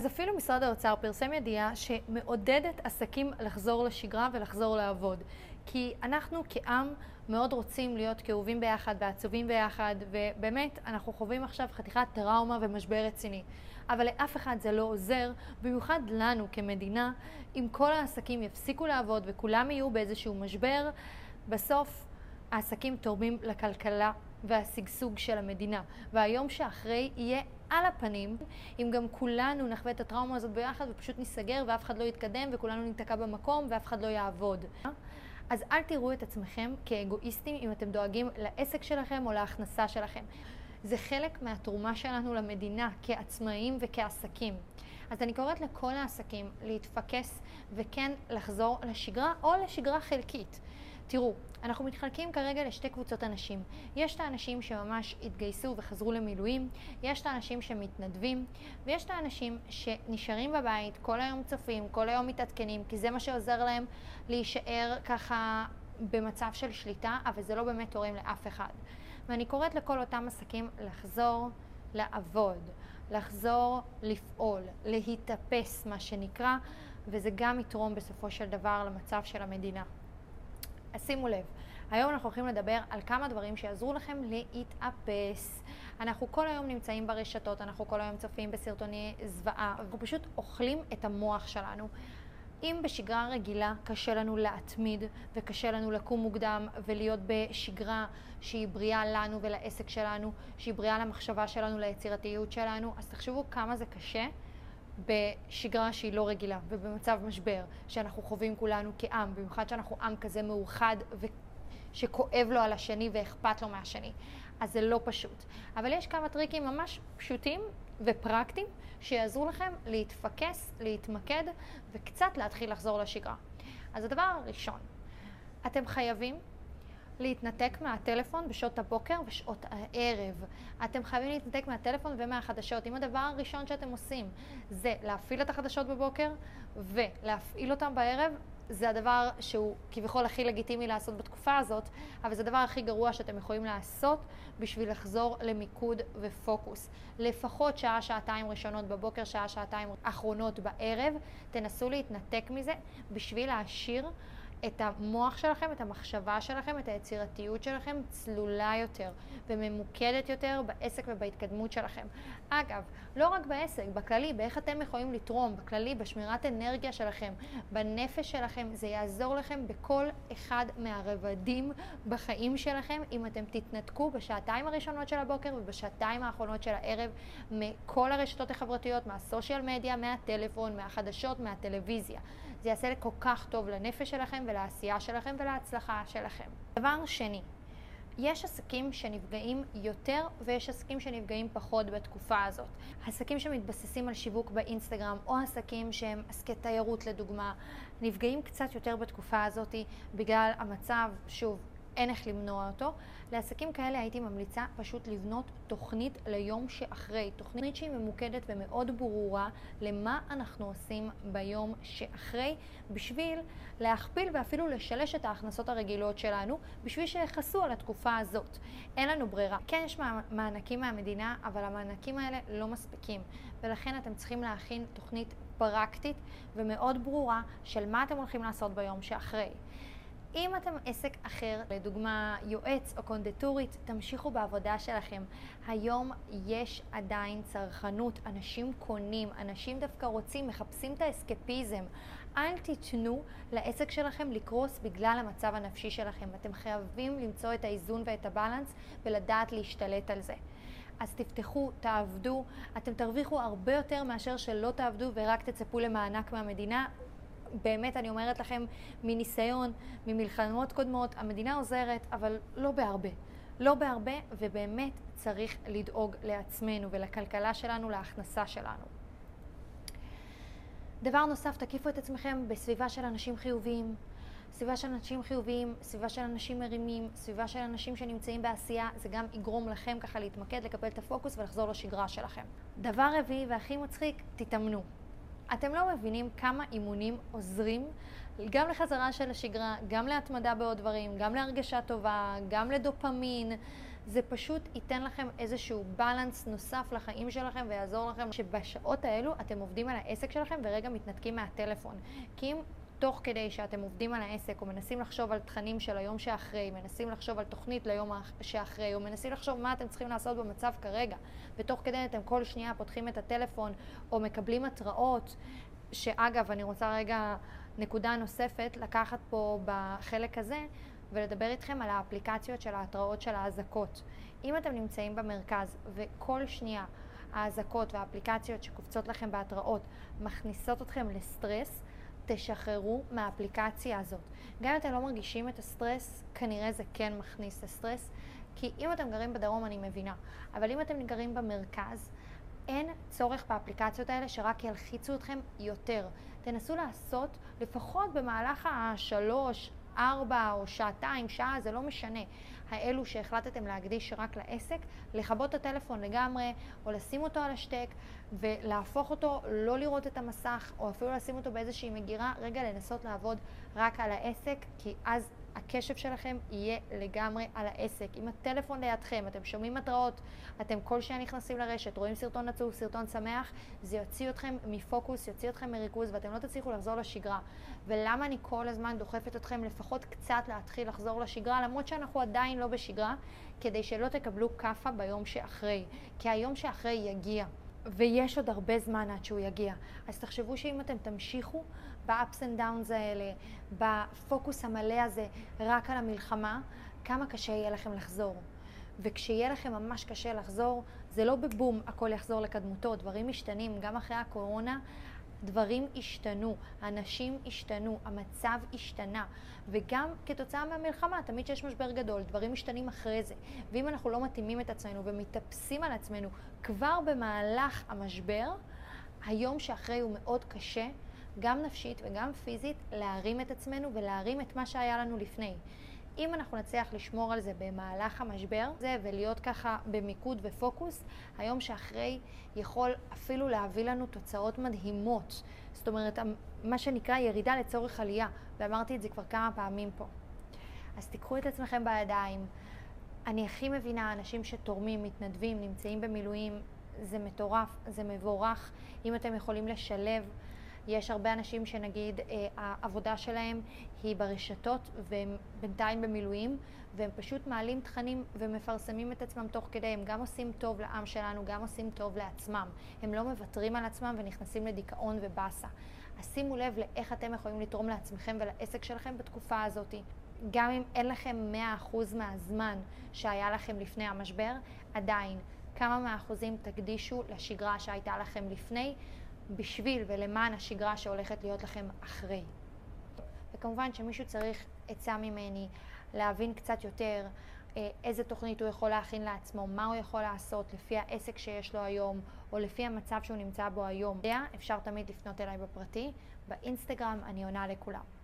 אז אפילו משרד האוצר פרסם ידיעה שמעודדת עסקים לחזור לשגרה ולחזור לעבוד. כי אנחנו כעם מאוד רוצים להיות כאובים ביחד ועצובים ביחד, ובאמת, אנחנו חווים עכשיו חתיכת טראומה ומשבר רציני. אבל לאף אחד זה לא עוזר, במיוחד לנו כמדינה, אם כל העסקים יפסיקו לעבוד וכולם יהיו באיזשהו משבר, בסוף העסקים תורמים לכלכלה והשגשוג של המדינה. והיום שאחרי יהיה על הפנים, אם גם כולנו נחווה את הטראומה הזאת ביחד ופשוט ניסגר ואף אחד לא יתקדם וכולנו ניתקע במקום ואף אחד לא יעבוד. אז אל תראו את עצמכם כאגואיסטים אם אתם דואגים לעסק שלכם או להכנסה שלכם. זה חלק מהתרומה שלנו למדינה כעצמאים וכעסקים. אז אני קוראת לכל העסקים להתפקס וכן לחזור לשגרה או לשגרה חלקית. תראו, אנחנו מתחלקים כרגע לשתי קבוצות אנשים. יש את האנשים שממש התגייסו וחזרו למילואים, יש את האנשים שמתנדבים, ויש את האנשים שנשארים בבית, כל היום צופים, כל היום מתעדכנים, כי זה מה שעוזר להם להישאר ככה במצב של שליטה, אבל זה לא באמת תורם לאף אחד. ואני קוראת לכל אותם עסקים לחזור לעבוד, לחזור לפעול, להתאפס, מה שנקרא, וזה גם יתרום בסופו של דבר למצב של המדינה. אז שימו לב, היום אנחנו הולכים לדבר על כמה דברים שיעזרו לכם להתאפס. אנחנו כל היום נמצאים ברשתות, אנחנו כל היום צופים בסרטוני זוועה, אנחנו פשוט אוכלים את המוח שלנו. אם בשגרה רגילה קשה לנו להתמיד וקשה לנו לקום מוקדם ולהיות בשגרה שהיא בריאה לנו ולעסק שלנו, שהיא בריאה למחשבה שלנו, ליצירתיות שלנו, אז תחשבו כמה זה קשה בשגרה שהיא לא רגילה ובמצב משבר שאנחנו חווים כולנו כעם, במיוחד שאנחנו עם כזה מאוחד ושכואב לו על השני ואכפת לו מהשני. אז זה לא פשוט. אבל יש כמה טריקים ממש פשוטים ופרקטיים שיעזרו לכם להתפקס, להתמקד וקצת להתחיל לחזור לשגרה. אז הדבר הראשון, אתם חייבים להתנתק מהטלפון בשעות הבוקר ושעות הערב. אתם חייבים להתנתק מהטלפון ומהחדשות. אם הדבר הראשון שאתם עושים זה להפעיל את החדשות בבוקר ולהפעיל אותם בערב, זה הדבר שהוא כביכול הכי לגיטימי לעשות בתקופה הזאת, אבל זה הדבר הכי גרוע שאתם יכולים לעשות בשביל לחזור למיקוד ופוקוס. לפחות שעה, שעתיים ראשונות בבוקר, שעה, שעתיים אחרונות בערב, תנסו להתנתק מזה בשביל להשאיר את המוח שלכם, את המחשבה שלכם, את היצירתיות שלכם צלולה יותר וממוקדת יותר בעסק ובהתקדמות שלכם. אגב, לא רק בעסק, בכללי, באיך אתם יכולים לתרום, בכללי, בשמירת אנרגיה שלכם, בנפש שלכם, זה יעזור לכם בכל אחד מהרבדים בחיים שלכם, אם אתם תתנתקו בשעתיים הראשונות של הבוקר ובשעתיים האחרונות של הערב מכל הרשתות החברתיות, מהסושיאל מדיה, מהטלפון, מהחדשות, מהטלוויזיה. זה יעשה כל כך טוב לנפש שלכם ולעשייה שלכם ולהצלחה שלכם. דבר שני, יש עסקים שנפגעים יותר ויש עסקים שנפגעים פחות בתקופה הזאת. עסקים שמתבססים על שיווק באינסטגרם או עסקים שהם עסקי תיירות לדוגמה, נפגעים קצת יותר בתקופה הזאת בגלל המצב, שוב, אין איך למנוע אותו. לעסקים כאלה הייתי ממליצה פשוט לבנות תוכנית ליום שאחרי, תוכנית שהיא ממוקדת ומאוד ברורה למה אנחנו עושים ביום שאחרי, בשביל להכפיל ואפילו לשלש את ההכנסות הרגילות שלנו, בשביל שיכסו על התקופה הזאת. אין לנו ברירה. כן יש מענקים מהמדינה, אבל המענקים האלה לא מספיקים, ולכן אתם צריכים להכין תוכנית פרקטית ומאוד ברורה של מה אתם הולכים לעשות ביום שאחרי. אם אתם עסק אחר, לדוגמה יועץ או קונדטורית, תמשיכו בעבודה שלכם. היום יש עדיין צרכנות, אנשים קונים, אנשים דווקא רוצים, מחפשים את האסקפיזם. אל תיתנו לעסק שלכם לקרוס בגלל המצב הנפשי שלכם. אתם חייבים למצוא את האיזון ואת הבלנס ולדעת להשתלט על זה. אז תפתחו, תעבדו, אתם תרוויחו הרבה יותר מאשר שלא תעבדו ורק תצפו למענק מהמדינה. באמת, אני אומרת לכם, מניסיון, ממלחמות קודמות, המדינה עוזרת, אבל לא בהרבה. לא בהרבה, ובאמת צריך לדאוג לעצמנו ולכלכלה שלנו, להכנסה שלנו. דבר נוסף, תקיפו את עצמכם בסביבה של אנשים חיוביים. סביבה של אנשים חיוביים, סביבה של אנשים מרימים, סביבה של אנשים שנמצאים בעשייה, זה גם יגרום לכם ככה להתמקד, לקבל את הפוקוס ולחזור לשגרה שלכם. דבר רביעי והכי מצחיק, תתאמנו. אתם לא מבינים כמה אימונים עוזרים גם לחזרה של השגרה, גם להתמדה בעוד דברים, גם להרגשה טובה, גם לדופמין. זה פשוט ייתן לכם איזשהו בלנס נוסף לחיים שלכם ויעזור לכם שבשעות האלו אתם עובדים על העסק שלכם ורגע מתנתקים מהטלפון. כי אם תוך כדי שאתם עובדים על העסק, או מנסים לחשוב על תכנים של היום שאחרי, מנסים לחשוב על תוכנית ליום שאחרי, או מנסים לחשוב מה אתם צריכים לעשות במצב כרגע, ותוך כדי אתם כל שנייה פותחים את הטלפון, או מקבלים התראות, שאגב, אני רוצה רגע נקודה נוספת, לקחת פה בחלק הזה, ולדבר איתכם על האפליקציות של ההתראות של האזעקות. אם אתם נמצאים במרכז וכל שנייה האזעקות והאפליקציות שקופצות לכם בהתראות מכניסות אתכם לסטרס, תשחררו מהאפליקציה הזאת. גם אם אתם לא מרגישים את הסטרס, כנראה זה כן מכניס לסטרס, כי אם אתם גרים בדרום אני מבינה, אבל אם אתם גרים במרכז, אין צורך באפליקציות האלה שרק ילחיצו אתכם יותר. תנסו לעשות לפחות במהלך השלוש, ארבע או שעתיים, שעה, זה לא משנה. האלו שהחלטתם להקדיש רק לעסק, לכבות את הטלפון לגמרי, או לשים אותו על השתק, ולהפוך אותו, לא לראות את המסך, או אפילו לשים אותו באיזושהי מגירה, רגע לנסות לעבוד רק על העסק, כי אז הקשב שלכם יהיה לגמרי על העסק. אם הטלפון לידכם, אתם שומעים התראות, אתם כל שנייה נכנסים לרשת, רואים סרטון עצוב, סרטון שמח, זה יוציא אתכם מפוקוס, יוציא אתכם מריכוז, ואתם לא תצליחו לחזור לשגרה. ולמה אני כל הזמן דוחפת אתכם לפחות קצת להתחיל לחזור לשגרה, למרות שאנחנו עדיין לא בשגרה, כדי שלא תקבלו כאפה ביום שאחרי. כי היום שאחרי יגיע. ויש עוד הרבה זמן עד שהוא יגיע. אז תחשבו שאם אתם תמשיכו ב-ups and downs האלה, בפוקוס המלא הזה, רק על המלחמה, כמה קשה יהיה לכם לחזור. וכשיהיה לכם ממש קשה לחזור, זה לא בבום הכל יחזור לקדמותו, דברים משתנים. גם אחרי הקורונה, דברים השתנו, אנשים השתנו, המצב השתנה, וגם כתוצאה מהמלחמה, תמיד כשיש משבר גדול, דברים משתנים אחרי זה. ואם אנחנו לא מתאימים את עצמנו ומתאפסים על עצמנו כבר במהלך המשבר, היום שאחרי הוא מאוד קשה, גם נפשית וגם פיזית, להרים את עצמנו ולהרים את מה שהיה לנו לפני. אם אנחנו נצליח לשמור על זה במהלך המשבר, זה ולהיות ככה במיקוד ופוקוס, היום שאחרי יכול אפילו להביא לנו תוצאות מדהימות. זאת אומרת, מה שנקרא ירידה לצורך עלייה, ואמרתי את זה כבר כמה פעמים פה. אז תיקחו את עצמכם בידיים. אני הכי מבינה אנשים שתורמים, מתנדבים, נמצאים במילואים, זה מטורף, זה מבורך. אם אתם יכולים לשלב יש הרבה אנשים שנגיד אה, העבודה שלהם היא ברשתות והם בינתיים במילואים והם פשוט מעלים תכנים ומפרסמים את עצמם תוך כדי, הם גם עושים טוב לעם שלנו, גם עושים טוב לעצמם. הם לא מוותרים על עצמם ונכנסים לדיכאון ובאסה. אז שימו לב לאיך אתם יכולים לתרום לעצמכם ולעסק שלכם בתקופה הזאת. גם אם אין לכם 100% מהזמן שהיה לכם לפני המשבר, עדיין כמה מהאחוזים תקדישו לשגרה שהייתה לכם לפני, בשביל ולמען השגרה שהולכת להיות לכם אחרי. וכמובן שמישהו צריך עצה ממני להבין קצת יותר אה, איזה תוכנית הוא יכול להכין לעצמו, מה הוא יכול לעשות לפי העסק שיש לו היום, או לפי המצב שהוא נמצא בו היום. אפשר תמיד לפנות אליי בפרטי, באינסטגרם אני עונה לכולם.